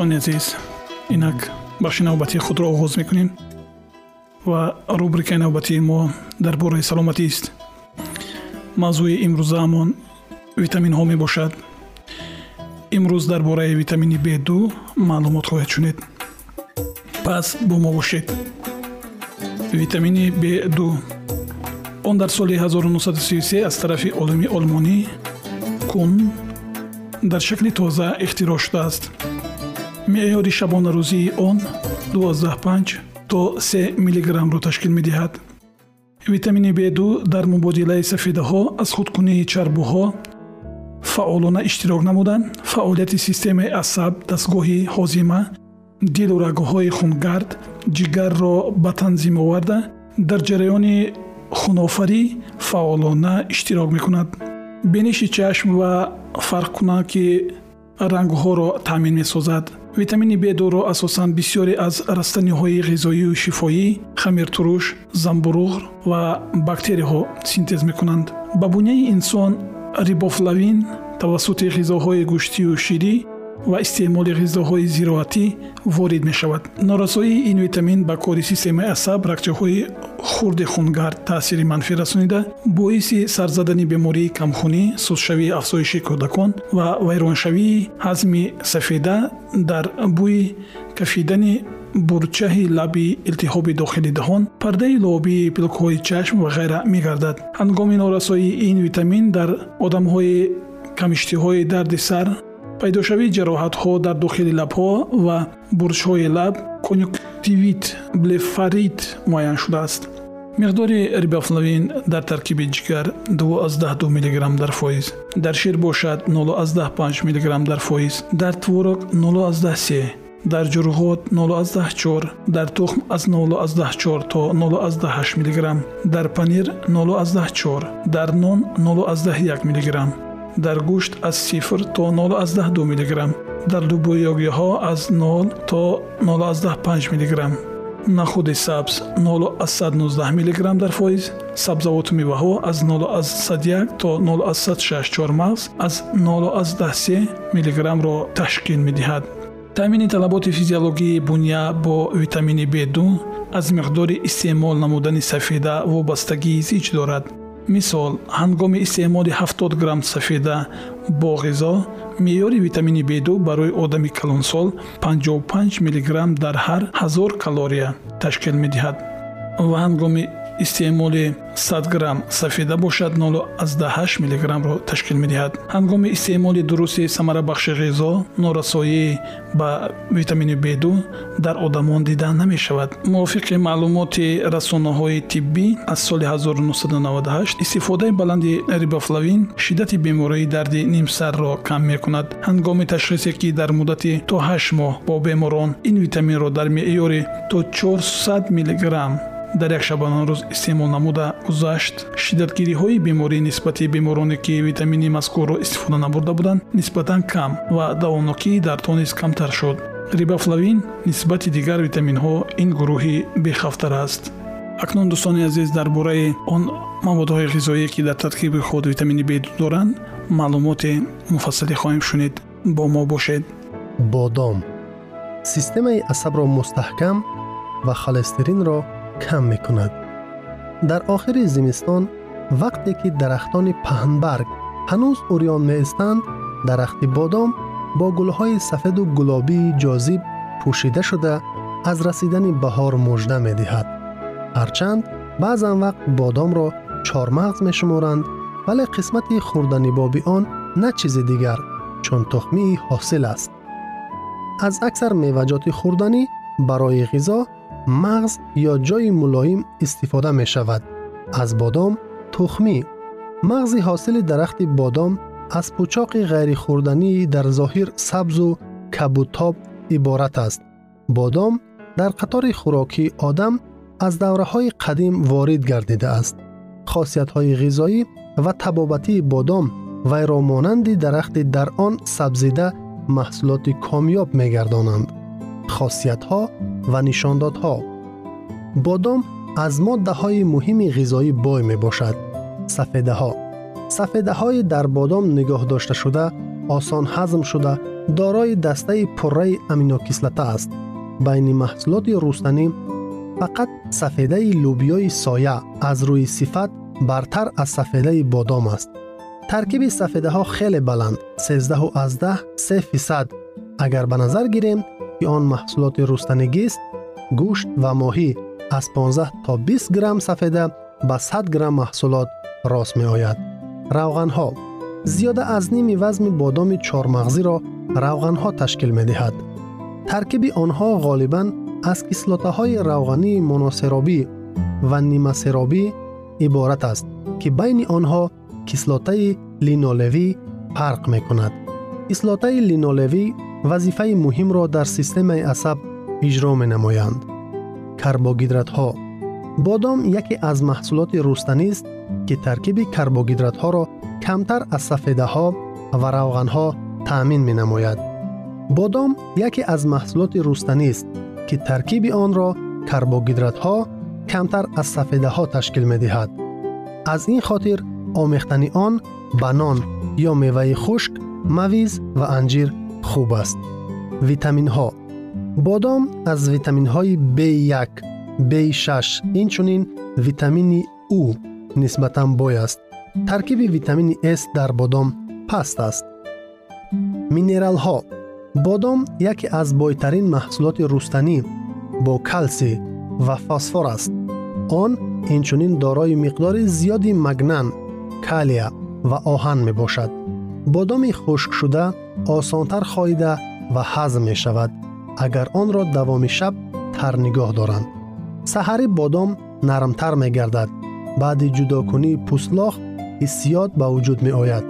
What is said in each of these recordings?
дӯстони азиз инак бахши навбатии худро оғоз мекунем ва рубрикаи навбатии мо дар бораи саломатист мавзӯи имрӯзаамон витаминҳо мебошад. Имрӯз дар бораи витамини б2 маълумот хоҳед шунид пас бо мо бошед. Витамини б2 он дар соли 1933 аз тарафи олими олмонӣ кун дар шакли тоза ихтироъ шудааст меъёри шабонарӯзии он 125 то 3 миллиграммро ташкил медиҳад. Витамини б2 дар мубодилаи сафедаҳо аз худкунии чарбуҳо фаъолона иштирок намуда фаъолияти системаи асаб дастгоҳи ҳозима дилу рагҳои хунгард ҷигарро ба танзим оварда дар ҷараёни хунофарӣ фаъолона иштирок мекунад. Биниши чашм ва фарқкунаки рангҳоро таъмин месозад витамини б2ро асосан бисёре аз растаниҳои ғизоию шифоӣ хамиртуруш замбуруғ ва бактерияҳо синтез мекунанд. Ба буняи инсон рибофлавин тавассути ғизоҳои гӯштию ширӣ ва истеъмоли ғизоҳои зироатӣ ворид мешавад. Норасоии ин витамин ба кори системаи асаб рагчаҳои хурди хунгард таъсири манфӣ расонида боиси сарзадани бемории камхунӣ сустшавии афзоиши кӯдакон ва вайроншавии ҳазми сафеда дар бӯи кафидани бурчаҳи лаби илтиҳоби дохили даҳон пардаи лобии пилкҳои чашм ва ғайра мегардад. Ҳангоми норасоии ин витамин дар одамҳои камиштиҳои дарди сар пайдошавии ҷароҳатҳо дар дохили лабҳо ва бурчҳои лаб конюктивит блефарит муайян шудааст. миқдори рибофлавин дар таркиби ҷигар 2 мг дар фоиз. дар шир бошад 05 мг дар фоиз. дар творог 03 дар ҷурғот 04 дар тухм аз 04 то 08 мг дар панир 04 дар нон 01 мг дар гӯшт аз сифр то 012 мг дар дубӯёгиҳо аз 0 то 015 мг нахуди сабз 0119 мг дар фоиз сабзавоту меваҳо аз 01 то 06 чормағз аз 013 мгро ташкил медиҳад. Таъмини талаботи физиологии буня бо витамини б2 аз миқдори истеъмол намудани сафеда вобастагии зич дорад мисол ҳангоми истеъмоли 70 грамм сафеда бо ғизо меъёри витамини б2 барои одами калонсол 55 мг дар ҳар ҳазор калория ташкил медиҳад ва ҳангоми истеъмоли 100 грамм сафеда бошад 08 мгро ташкил медиҳад. Ҳангоми истеъмоли дурусти самарабахши ғизо норасоӣ ба витамини б2 дар одамон дида намешавад. Мувофиқи маълумоти расонаҳои тиббӣ аз соли 1998 истифодаи баланди рибофлавин шиддати бемории дарди нимсарро кам мекунад. Ҳангоми ташхисе ки дар муддати то 8 моҳ бо беморон ин витаминро дар меъёри то 400 мг дар як шабанарӯз истеъмол намуда гузашт. Шиддатгириҳои беморӣ нисбати бемороне ки витамини мазкурро истифода набурда буданд нисбатан кам ва давомнокии дардҳо низ камтар шуд. Рибофлавин нисбати дигар витаминҳо ин гурӯҳи бехавфтар аст. Акнун дӯстони азиз дар бораи он маводҳои ғизоие ки дар таркиби худ витамини б доранд маълумоти муфассалӣ хоҳем шунид бо мо бошед. Бодом. Системаи асабро мустаҳкам ва холестеринро کم می کند. در آخر زمستان وقتی که درختان پهنبرگ هنوز اوریان می استند درخت بادام با گلهای سفید و گلابی جاذب پوشیده شده از رسیدن بهار مژده می دهد. هرچند بعضا وقت بادام را چارمغز می شمارند ولی قسمت خوردن بابی آن نه چیز دیگر چون تخمی حاصل است. از اکثر میوجات خوردنی برای غذا хӯрданибоби он на чизи дигар чун тухмии ҳосил аст аз аксар меваҷоти хӯрданӣ барои ғизо мағз ё ҷойи мулоим истифода мешавад аз бодом тухмӣ мағзи ҳосили дарахти бодом аз пӯчоқи ғайрихӯрдании дар зоҳир сабзу кабутоб иборат аст бодом дар қатори хӯрокии одам аз давраҳои қадим ворид гардидааст хосиятҳои ғизоӣ ва табобатии бодом вайро монанди дарахти дар و نشاندادها. بادام از ماده های مهم غذایی بای می باشد سفیده ها سفیده های در بادام نگاه داشته شده آسان هضم شده دارای دسته پره امینوکیسلته است. بین محصولات روستنی فقط سفیده لوبیای سایه از روی صفت برتر از سفیده بادام است. ترکیب سفیده ها خیلی بلند 13 و از 10 3 فیصد. اگر به نظر گیریم гирем ки он маҳсулоти рустанигист гӯшт ва моҳӣ аз 15 то 20 грамм сафеда ба 100 грамм маҳсулот рост меояд равғанҳо зиёда аз ними вазми бодоми чормағзиро равғанҳо ташкил медиҳад таркиби онҳо ғолибан аз кислотаҳои равғании моносеробӣ ва нимасеробӣ иборат аст ки байни онҳо кислотаи линолевӣ фарқ мекунад кислотаи линолевӣ вазифаи муҳимро дар системаи асаб иҷро менамоянд карбогидратҳо бодом яке аз маҳсулоти рустанист ки таркиби карбогидратҳоро камтар аз сафедаҳо ва равғанҳо таъмин менамояд бодом яке аз маҳсулоти рустанист ки таркиби онро карбогидратҳо камтар аз сафедаҳо ташкил медиҳад аз ин хотир омехтани он ба нон ё меваи хушк мавиз ва анҷир хуб аст витаминҳо бодом аз витаминҳои b1 b6 инчунин витамини у нисбатан бой аст таркиби витамини с дар бодом паст аст минералҳо бодом яке аз бойтарин маҳсулоти рустанӣ бо калсӣ ва фосфор аст он инчунин дорои миқдори зиёди магнан калия ва оҳан мебошад бодоми хушкшуда осонтар хоида ва ҳазм мешавад агар онро давоми шаб тар нигоҳ доранд саҳари бодом нармтар мегардад баъди ҷудокунии пӯстлох ҳиссиёт ба вуҷуд меояд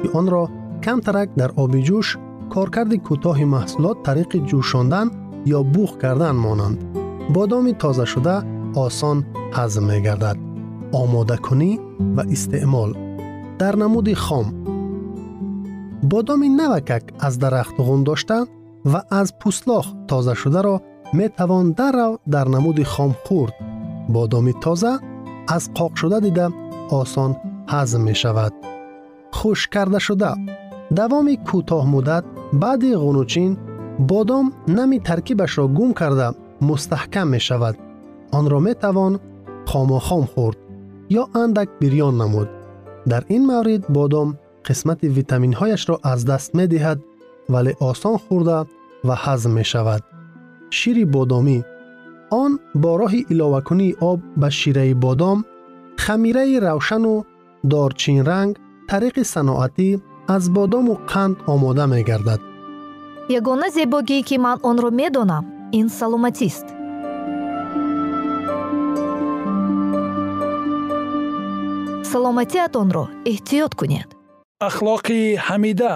ки онро камтарак дар оби ҷӯш коркарди кӯтоҳи маҳсулот тариқи ҷӯшондан ё буғ кардан монанд бодоми тозашуда осон ҳазм мегардад омодакунӣ ва истеъмол дар намуди хом бодоми навакак аз дарахт ғун дошта ва аз пӯстлох тозашударо метавон даррав дар намуди хом хӯрд бодоми тоза аз қоқшуда дида осон ҳазм мешавад хушккардашуда давоми кӯтоҳмуддат баъди ғунучин бодом нами таркибашро гум карда мустаҳкам мешавад онро метавон хомохом хӯрд ё андак бирён намуд дар ин маврид бодом қисмати витаминҳояшро аз даст медиҳад вале осон хӯрда ва ҳазм мешавад шири бодомӣ он бо роҳи иловакунии об ба шираи бодом хамираи равшану дорчинранг тариқи саноатӣ аз бодому қанд омода мегардад ягона зебогие ки ман онро медонам ин саломатист саломатиатонро эҳтиёт кунед ахлоқи ҳамида.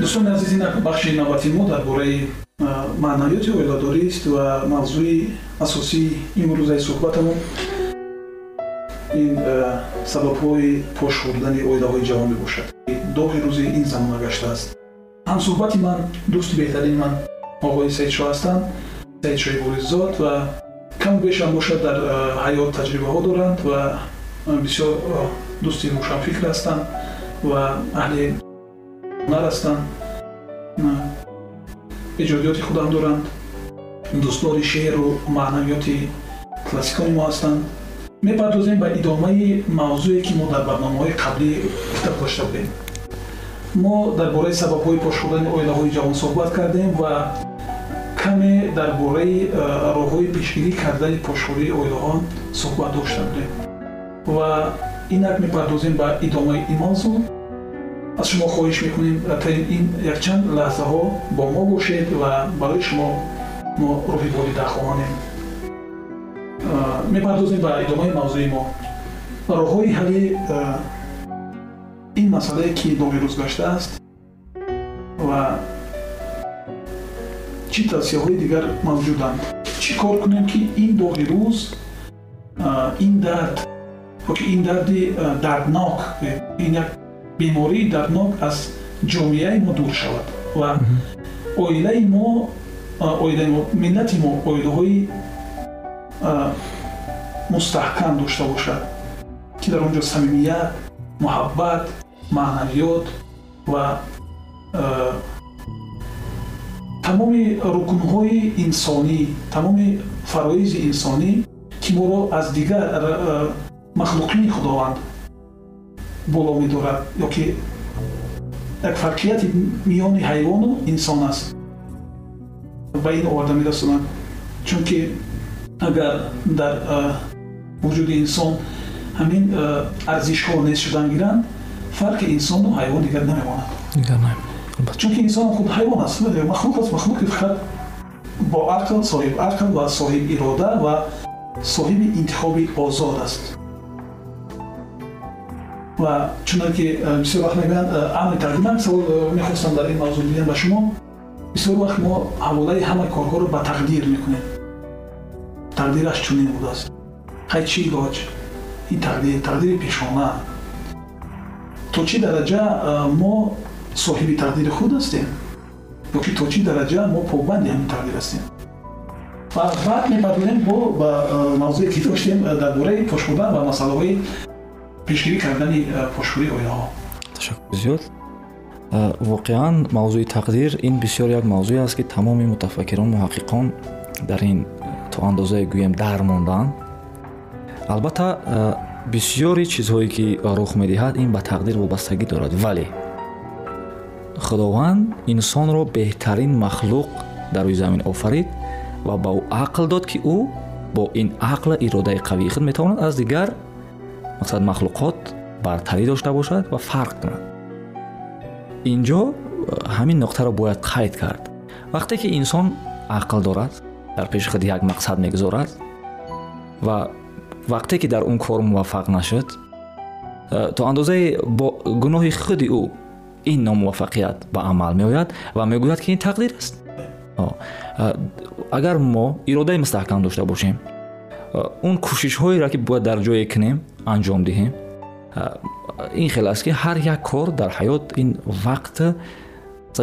Дӯстони азизи инак бахши навбати мо дар бораи маънавиёти оиладорист ва мавзӯи асосии имрӯзаи суҳбатамон. Ин сабабҳои пош хӯрдани оилаҳои ҷавон мебошад. Доғи рӯзи ин замона гаштааст ҳамсӯҳбати ман дӯсти беҳтарини ман оғои саидшо ҳастанд. Саидшои бориззод ва каму бешам бошад дар ҳаёт таҷрибаҳо доранд ва бисёр дӯсти рӯшанфикр ҳастанд ва аҳли ҳунар ҳастанд. Эҷодиёти худам доранд. Дӯстдори шеъру маънавиёти классикони мо ҳастанд. Мепардозем ба идомаи мавзӯе ки мо дар барномаҳои қаблӣ гуфта дошта будем мо дар бораи сабабҳои пош шудани оилаҳои ҷавон суҳбат кардем ва каме дар бораи роҳҳои пешгирӣ кардани пошхӯрии оилаҳо суҳбат дошта будем. Ва инак мепардозем ба идомаи ин мавзӯъ аз шумо хоҳиш мекунем та ин якчанд лаҳзаҳо бо мо бошед ва барои шумо мо рӯҳи волида хоҳонем мепардозем ба идомаи мавзӯи мо. Роҳҳои ҳалли ин масъалае ки доғи рӯз гаштааст ва чӣ тавсияҳои дигар мавҷуданд? Чӣ кор кунем ки ин доғи рӯз ин дард ёки ин дарди дарднок ин як бемории дарднок аз ҷомеаи мо дур шавад ва оилаи мо оилаи мо миллати мо оилаҳои мустаҳкам дошта бошад ки дар он ҷо самимият муҳаббат маънавиёт ва тамоми рукнҳои инсонӣ тамоми фароизи инсонӣ ки моро аз дигар махлуқини худованд боло медорад ёки як фарқияти миёни ҳайвону инсон аст ба ин оварда мерасонад чунки агар дар вуҷуди инсон ҳамин арзишҳо нест шудан гиранд фарқи инсону ҳайвон дигар намемонад чунки инсон худ ҳайвон аст махлуқ аст махлуқи фақат бо ақл соҳиб ақл ва соҳиб ирода ва соҳиби интихоби озод аст ва чунон ки бисёр вақт мегӯянд амри тақдимак савол мехостам дар ин мавзӯъ бидем ба шумо бисёр вақт мо ҳаволаи ҳамаи корҳоро ба тақдир мекунем тақдираш чунин будааст ҳай чӣ илоҷ ин тақдир тақдири пешона то чӣ дараҷа мо соҳиби тақдири худ ҳастем ёки то чӣ дараҷа мо побанди ҳамин тақдир ҳастем ва баъд мепардозем бо ба мавзӯе ки доштем дар бораи пошхӯрдан ва масъалаҳои пешгирӣ кардани пошхӯрии оилаҳо ташаккур. Зиёд. Воқеан мавзӯи тақдир ин бисёр як мавзӯе аст ки тамоми мутафаккирон муҳаққиқон дар ин то андозае гӯем дар мондаанд албатта бисёри чизҳое ки рух медиҳад ин ба тақдир вобастагӣ дорад. Вале худованд инсонро беҳтарин махлуқ дар рӯи замин офарид ва ба ӯ ақл дод ки ӯ бо ин ақла иродаи қавии худ метавонад аз дигар мақсад махлуқот бартарӣ дошта бошад ва фарқ кунад. Инҷо ҳамин нуқтаро бояд қайд кард. Вақте ки инсон ақл дорад дар пеши худ як мақсад мегузорад ва вақте ки дар он кор муваффақ нашуд э, то андозае бо гуноҳи худи ӯ ин номуваффақият ба амал меояд ва мегӯяд ки ин тақдир аст э, агар мо иродаи мустаҳкам дошта бошем э, он кӯшишҳоеро ки бояд дар ҷое кунем анҷом диҳем ин хел аст ки ҳар як кор дар ҳаёт ин вақт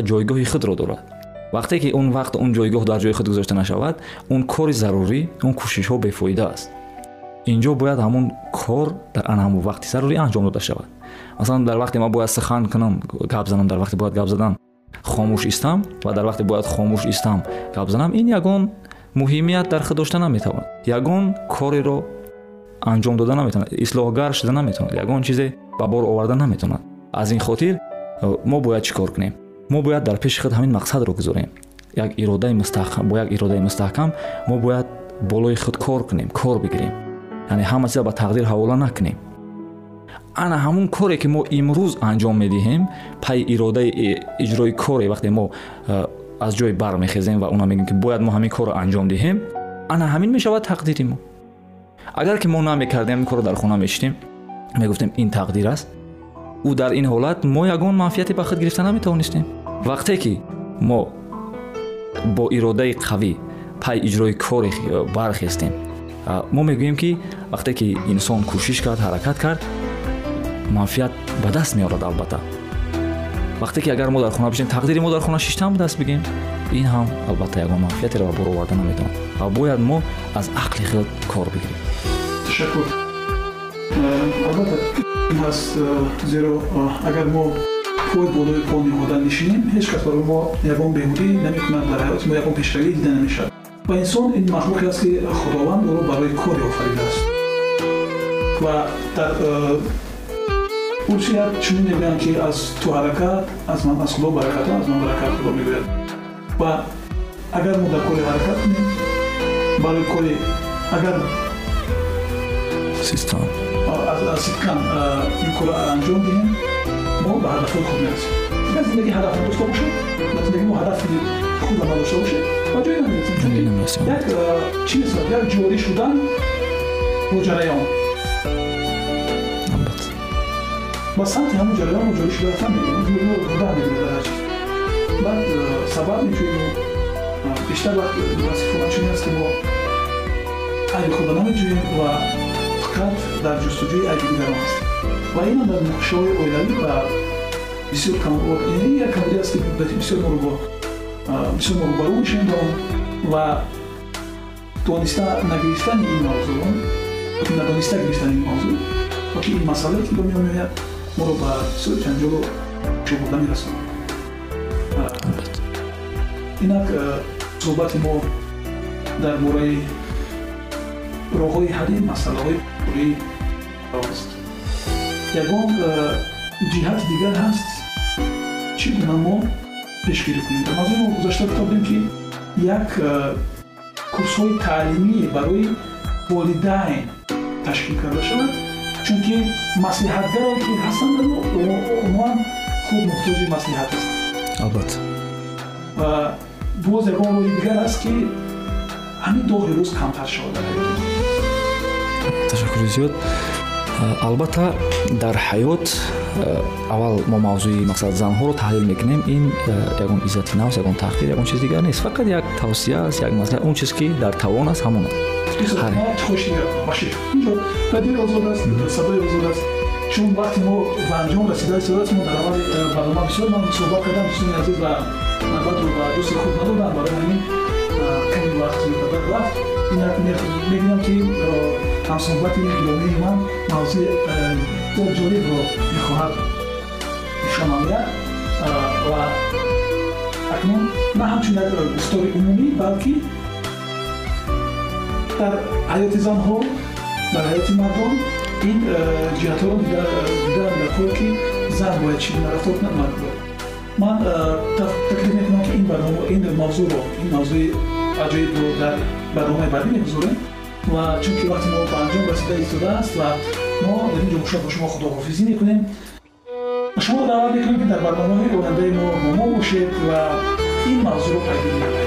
ҷойгоҳи худро дорад вақте ки он вақт он ҷойгоҳ дар ҷои худ гузошта нашавад он кори зарурӣ он кӯшишҳо бефоида аст инҷо бояд ҳамун кор дар ан ҳамун вақти зарурӣ анҷом дода шавад. Масалан дар вақте ман бояд сухан кунам гап занам дар вақте бояд гап задан хомӯш истам ва дар вақте бояд хомӯш истам гап занам ин ягон муҳимият дар худ дошта наметавонад ягон кореро анҷом дода наметавонад ислоҳгар шуда наметавонад ягон чизе ба бор оварда наметавонад. Аз ин хотир мо бояд чӣ кор кунем? Мо бояд дар пеши худ ҳамин мақсадро гузорем. Як иродаи мустаҳкам бо як иродаи мустаҳкам мо бояд болои худ кор кунем кор бигирем яъне ҳама чиза ба тақдир ҳавола накунем ана ҳамун коре ки мо имрӯз анҷом медиҳем пай иродаи иҷрои коре вақте мо аз ҷой бармехезем ва оно мегӯем ки бояд мо ҳамин корро анҷом диҳем ана ҳамин мешавад тақдири мо агар ки мо намекардем ҳамин корро дар хона мешитем мегуфтем ин тақдир аст ӯ дар ин ҳолат мо ягон манфиате ба худ гирифта наметавонистем вақте ки мо бо иродаи қавӣ пай иҷрои коре бархестем мо мегӯем ки вақте ки инсон кӯшиш кард ҳаракат кард манфиат ба даст меорад албатта. Вақте ки агар мо дар хона бишем тақдири мо дар хона шиштам даст бигем ин ҳам албатта ягон манфиатеро ба бор оварда наметавонад. Ва бояд мо аз ақли хелд кор бигирем. Ташаккур. Албатта ҳаст зеро агар мо пои болои по наҳода нишинем ҳеҷ кас барои мо ягон беҳудӣ наметавонад дар ҳаёти мо ягон пешравӣ дида намешавад ва инсон ин махлуқе аст ки худованд ӯро барои коре офаридааст ва дар урсият чунин мегӯянд ки аз ту ҳаракат аз ман аз худо баракатон аз ман баракат худо мегӯяд ва агар мо дар кори ҳаракат кунем барои кори агар систан ситкан ин кора анҷом диҳем мо ба ҳадафҳои худ мерасем агар зиндагӣ ҳадаф надошта бошад ба зиндагӣ мо ҳадафи худ надошта бошед? Ба ҷое намерасем чунки як чӣ месад як ҷорӣ шудан бо ҷараён. Ба самти ҳамун ҷараён мо ҷорӣ шуда рафтан мегӯем буда мегӯяд баъд сабаб метавонем бештар вақт вазифаҳо чунин аст ки мо айби худро наметҷӯем ва фақат дар ҷустуҷӯи айби дигарон ҳастем ва ин дар нақшаҳои оилавӣ ва бисёр як камоди аст ки бисёр моро бисёр рӯбарӯ ба он ва дониста нагирифтани ин мавзуъон надониста гирифтани ин мавзуъ оки ин масъалае ки ба миён меояд моро ба бисёри ҷанҷолу шӯбурда мерасонад. Инак суҳбати мо дар бораи роҳҳои ҳалли масъалаҳои пурии аст ягон ҷиҳати дигар ҳаст чӣ гуна мо пешгирӣ кунем мавзӯи мо гузашта гуфтодем ки як курсҳои таълимие барои волидайн ташкил карда шавад чунки маслиҳатгаро ки ҳастанд умуман худ муҳтоҷи маслиҳат аст. Албатта. Ва боз ягон роҳи дигар аст ки ҳамин доғи рӯз камтар шавад. Ташаккури зиёд албатта дар ҳаёт аввал мо мавзӯи мақсад занҳоро таҳлил мекунем ин ягон иззати навс ягон тақдир ягон чиз дигар нест фақат як тавсия аст як маслиҳат он чиз ки дар тавон аст ҳамон аст чун вақти мо ба анҷом расидаи соат мо дар аввали барнома бисёр ман суҳбат кардам дӯстони азиз ва навбатро ба дӯсти худ надодам барои ҳамин ками вақт зиёдтар рафт инак мебинам ки ҳамсуҳбати идомаи ман мавзӯи бисёр ҷолибро мехоҳад нишон намояд ва акнун на ҳамчун як гуфтори умумӣ балки дар ҳаёти занҳо дар ҳаёти мардон ин ҷиҳатҳоро дидарам дар кор ки зан бояд чӣ гуна рафтор кунад мард бояд ман таклиф мекунам ки ин барнома ин мавзӯъро ин мавзӯи аҷоибро дар барномаи баъдӣ мегузорем ва чунки вақти мо ба анҷом расида истодааст ва мо дар ин ҷо хушод бо шумо худоҳофизӣ мекунем шумо даъват мекунем ки дар барномаҳои ояндаи мо бо мо бошед ва ин мавзӯъро пайгирӣ намоед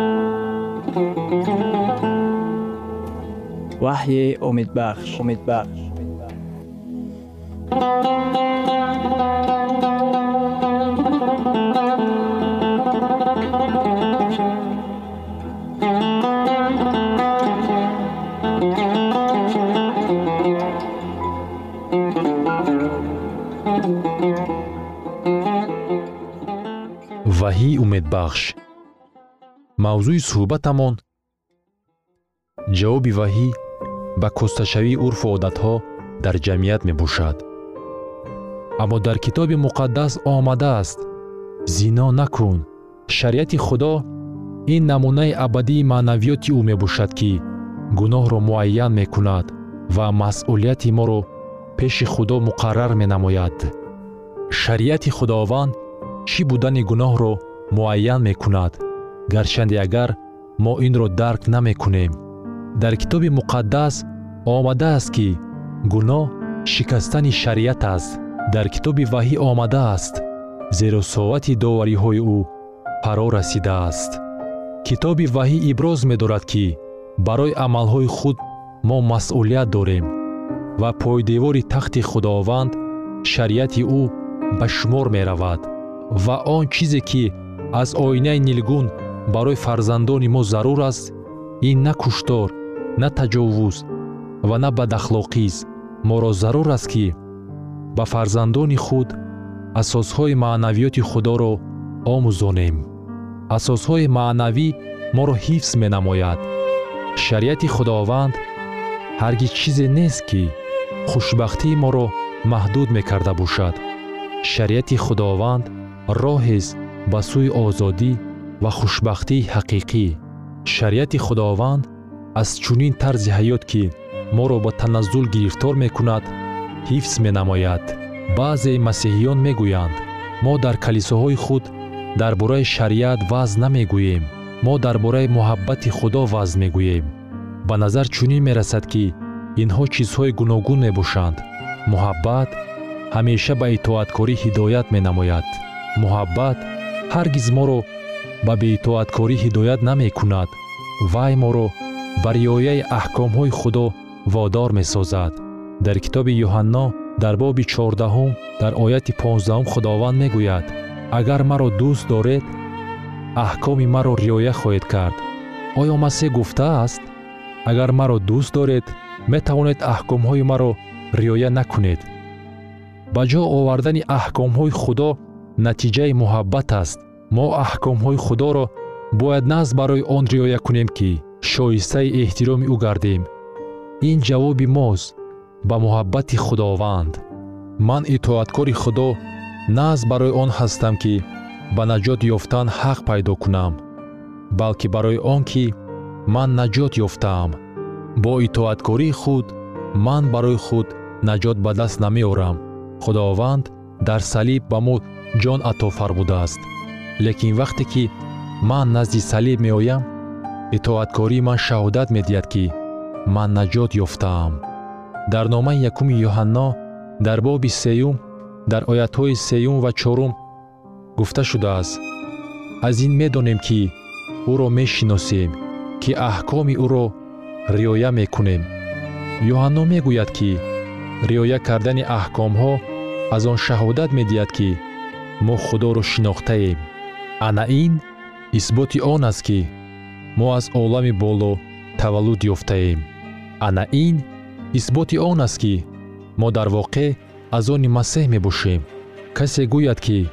таъин кардааст ваҳйи умедбахш умедбахш ваҳии умедбахш мавзӯи суҳбатамон. Ҷавоби ваҳӣ ба кӯсташавии урфу одатҳо дар ҷамъият мебошад. Аммо дар китоби муқаддас омадааст. Зино накун. Шариати худо ин намунаи абадии маънавиёти ӯ мебошад ки гуноҳро муайян мекунад ва масъулияти моро пеши худо муқаррар менамояд. Шариати худованд чӣ будани гуноҳро муайян мекунад гарчанде агар мо инро дарк намекунем. Дар китоби муқаддас омадааст ки гуноҳ шикастани шариат аст. Дар китоби ваҳӣ омадааст зеро соати довариҳои ӯ фаро расидааст. Китоби ваҳӣ иброз медорад ки барои амалҳои худ мо масъулият дорем ва пойдевори тахти худованд шариати ӯ ба шумор меравад ва он чизе ки аз оинаи нилгун барои фарзандони мо зарур аст ин на куштор на таҷовуз ва на бадахлоқист моро зарур аст ки ба фарзандони худ асосҳои маънавиёти худоро омӯзонем. Асосҳои маънавӣ моро ҳифз менамояд. Шариати худованд ҳаргиз чизе нест ки хушбахтии моро маҳдуд мекарда бошад. Шариати худованд роҳест ба сӯи озодӣ ва хушбахтии ҳақиқӣ. Шариати худованд аз чунин тарзи ҳаёт ки моро ба таназзул гирифтор мекунад ҳифз менамояд. Баъзеи масеҳиён мегӯянд мо дар калисоҳои худ дар бораи шариат ваъз намегӯем. Мо дар бораи муҳаббати худо ваъз мегӯем ба назар чунин мерасад ки инҳо чизҳои гуногун мебошанд. Муҳаббат ҳамеша ба итоаткорӣ ҳидоят менамояд. Муҳаббат ҳаргиз моро ба беитоаткорӣ ҳидоят намекунад вай моро ба риояи аҳкомҳои худо водор месозад. Дар китоби юҳанно дар боби чордаҳум дар ояти понздаҳум худованд мегӯяд агар маро дӯст доред аҳкоми маро риоя хоҳед кард. Оё масеҳ гуфтааст? Агар маро дӯст доред метавонед аҳкомҳои маро риоя накунед. Ба ҷо овардани аҳкомҳои худо натиҷаи муҳаббат аст мо аҳкомҳои худоро бояд нағз барои он риоя кунем ки шоистаи эҳтироми ӯ гардем. Ин ҷавоби мост ба муҳаббати худованд. Ман итоаткори худо нағз барои он ҳастам ки ба наҷот ёфтан ҳақ пайдо кунам балки барои он ки ман наҷот ёфтаам. Бо итоаткории худ ман барои худ наҷот ба даст намеорам. Худованд дар салиб ба мо ҷон ато фармудааст лекин вақте ки ман назди салиб меоям итоаткории ман шаҳодат медиҳад ки ман наҷот ёфтаам. Дар номаи якуми юҳанно дар боби сеюм дар оятҳои сеюм ва чорум гуфта шудааст. Аз ин медонем ки ӯро мешиносем ки аҳкоми ӯро риоя мекунем. Юҳанно мегӯяд ки риоя кардани аҳкомҳо аз он шаҳодат медиҳад ки мо худоро шинохтаем ана ин исботи он аст ки мо аз олами боло таваллуд ёфтаем. Ана ин исботи он аст ки мо дар воқеъ аз они масеҳ мебошем. Касе гӯяд ки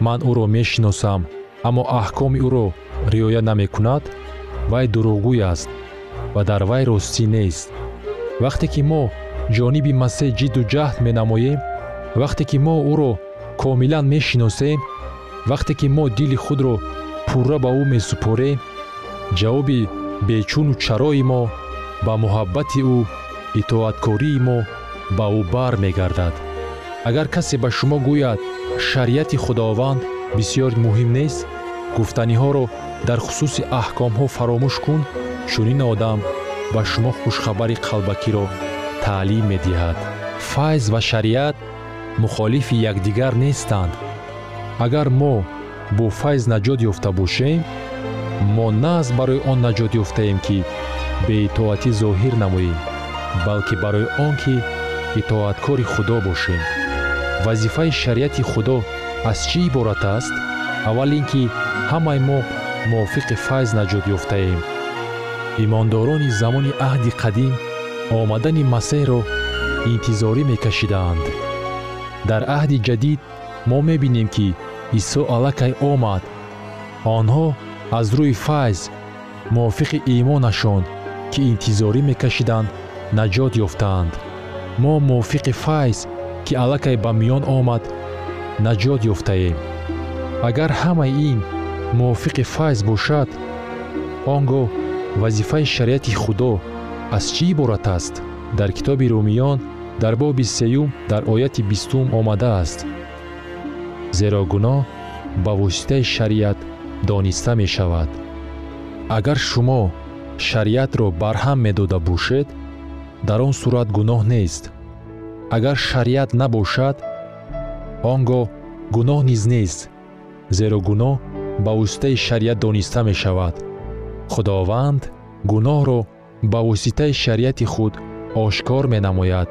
ман ӯро мешиносам аммо аҳкоми ӯро риоя намекунад вай дурӯғгӯй аст ва дар вай ростӣ нест. Вақте ки мо ҷониби масеҳ ҷидду ҷаҳд менамоем вақте ки мо ӯро комилан мешиносем вақте ки мо дили худро пурра ба ӯ месупорем ҷавоби бечуну чарои мо ба муҳаббати ӯ итоаткории мо ба ӯ бар мегардад. Агар касе ба шумо гӯяд шариати худованд бисьёр муҳим нест гуфтаниҳоро дар хусуси аҳкомҳо фаромӯш кун чунин одам ба шумо хушхабари қалбакиро таълим медиҳад. Файз ва шариат мухолифи якдигар нестанд агар мо бо файз наҷот ёфта бошем мо на аз барои он наҷот ёфтаем ки беитоатӣ зоҳир намоем балки барои он ки итоаткори худо бошем. Вазифаи шариати худо аз чӣ иборат аст? Аввал ин ки ҳамаи мо мувофиқи файз наҷот ёфтаем. Имондорони замони аҳди қадим омадани масеҳро интизорӣ мекашидаанд. Дар аҳди ҷадид мо мебинем ки исо аллакай омад. Онҳо аз рӯи файз мувофиқи имонашон ки интизорӣ мекашиданд наҷот ёфтаанд. Мо мувофиқи файз ки аллакай ба миён омад наҷот ёфтаем. Агар ҳамаи ин мувофиқи файз бошад он гоҳ вазифаи шариати худо аз чӣ иборат аст? Дар китоби румиён дар боби сеюм дар ояти бистум омадааст зеро гуноҳ ба воситаи шариат дониста мешавад. Агар шумо шариатро барҳам медода бошед дар он сурат гуноҳ нест. Агар шариат набошад он гоҳ гуноҳ низ нест. Зеро гуноҳ ба воситаи шариат дониста мешавад. Худованд гуноҳро ба воситаи шариати худ ошкор менамояд.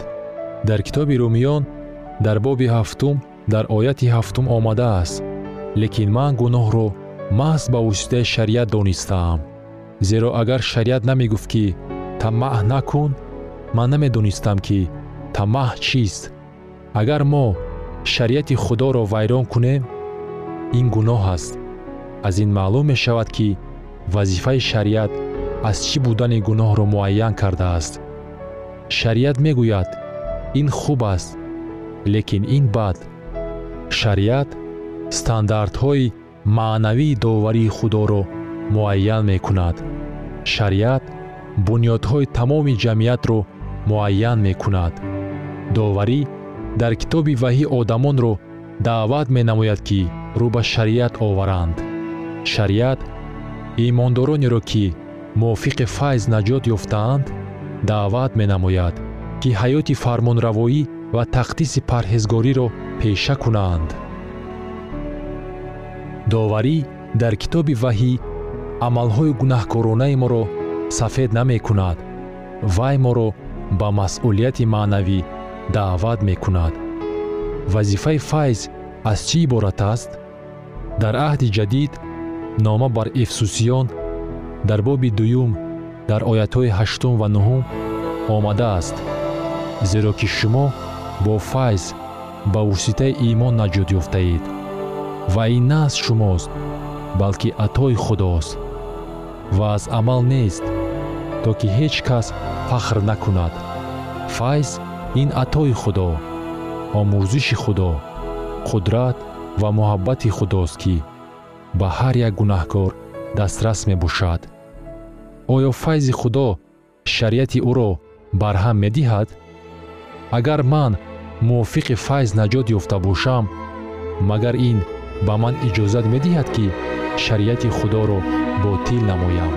Дар китоби румиён дар боби ҳафтум дар ояти ҳафтум омадааст лекин ман гуноҳро маҳз ба воситаи шариат донистаам. Зеро агар шариат намегуфт ки тамаъ накун ман намедонистам ки тамаъ чист. Агар мо шариати худоро вайрон кунем ин гуноҳ аст. Аз ин маълум мешавад ки вазифаи шариат аз чӣ будани гуноҳро муайян кардааст. Шариат мегӯяд ин хуб аст лекин ин бад шариат стандартҳои маънавии доварии худоро муайян мекунад. Шариат бунёдҳои тамоми ҷамъиятро муайян мекунад. Доварӣ дар китоби ваҳӣ одамонро даъват менамояд ки рӯ ба шариат оваранд. Шариат имондоронеро ки мувофиқи файз наҷот ёфтаанд даъват менамояд ки ҳаёти фармонравоӣ ва тақдиси парҳезгориро пеша кунанд. Доварӣ дар китоби ваҳӣ амалҳои гунаҳкоронаи моро сафед намекунад вай моро ба масъулияти маънавӣ даъват мекунад. Вазифаи файз аз чӣ иборат аст? Дар аҳди ҷадид нома бар эфсусиён дар боби дуюм дар оятҳои ҳаштум ва нуҳум омадааст зеро ки шумо бо файз ба воситаи имон наҷот ёфтаед. Ва ин на аз шумост балки атои худост. Ва аз амал нест то ки ҳеҷ кас фахр накунад. Файз ин атои худо омӯзиши худо қудрат ва муҳаббати худост ки ба ҳар як гунаҳкор дастрас мебошад. Оё файзи худо шариати ӯро барҳам медиҳад? Агар ман мувофиқи файз наҷот ёфта бошам магар ин ба ман иҷозат медиҳад ки шариати худоро ботил намоям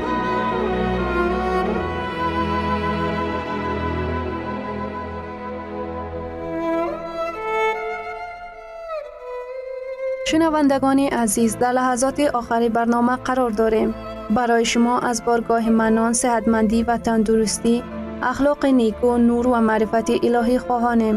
шунавандагони азиз дар лаҳазоти охари барнома қарор дорем барои шумо аз боргоҳи манон сеҳатмандӣ ва тандурустӣ ахлоқи неку нур ва маърифати илоҳӣ хоҳонем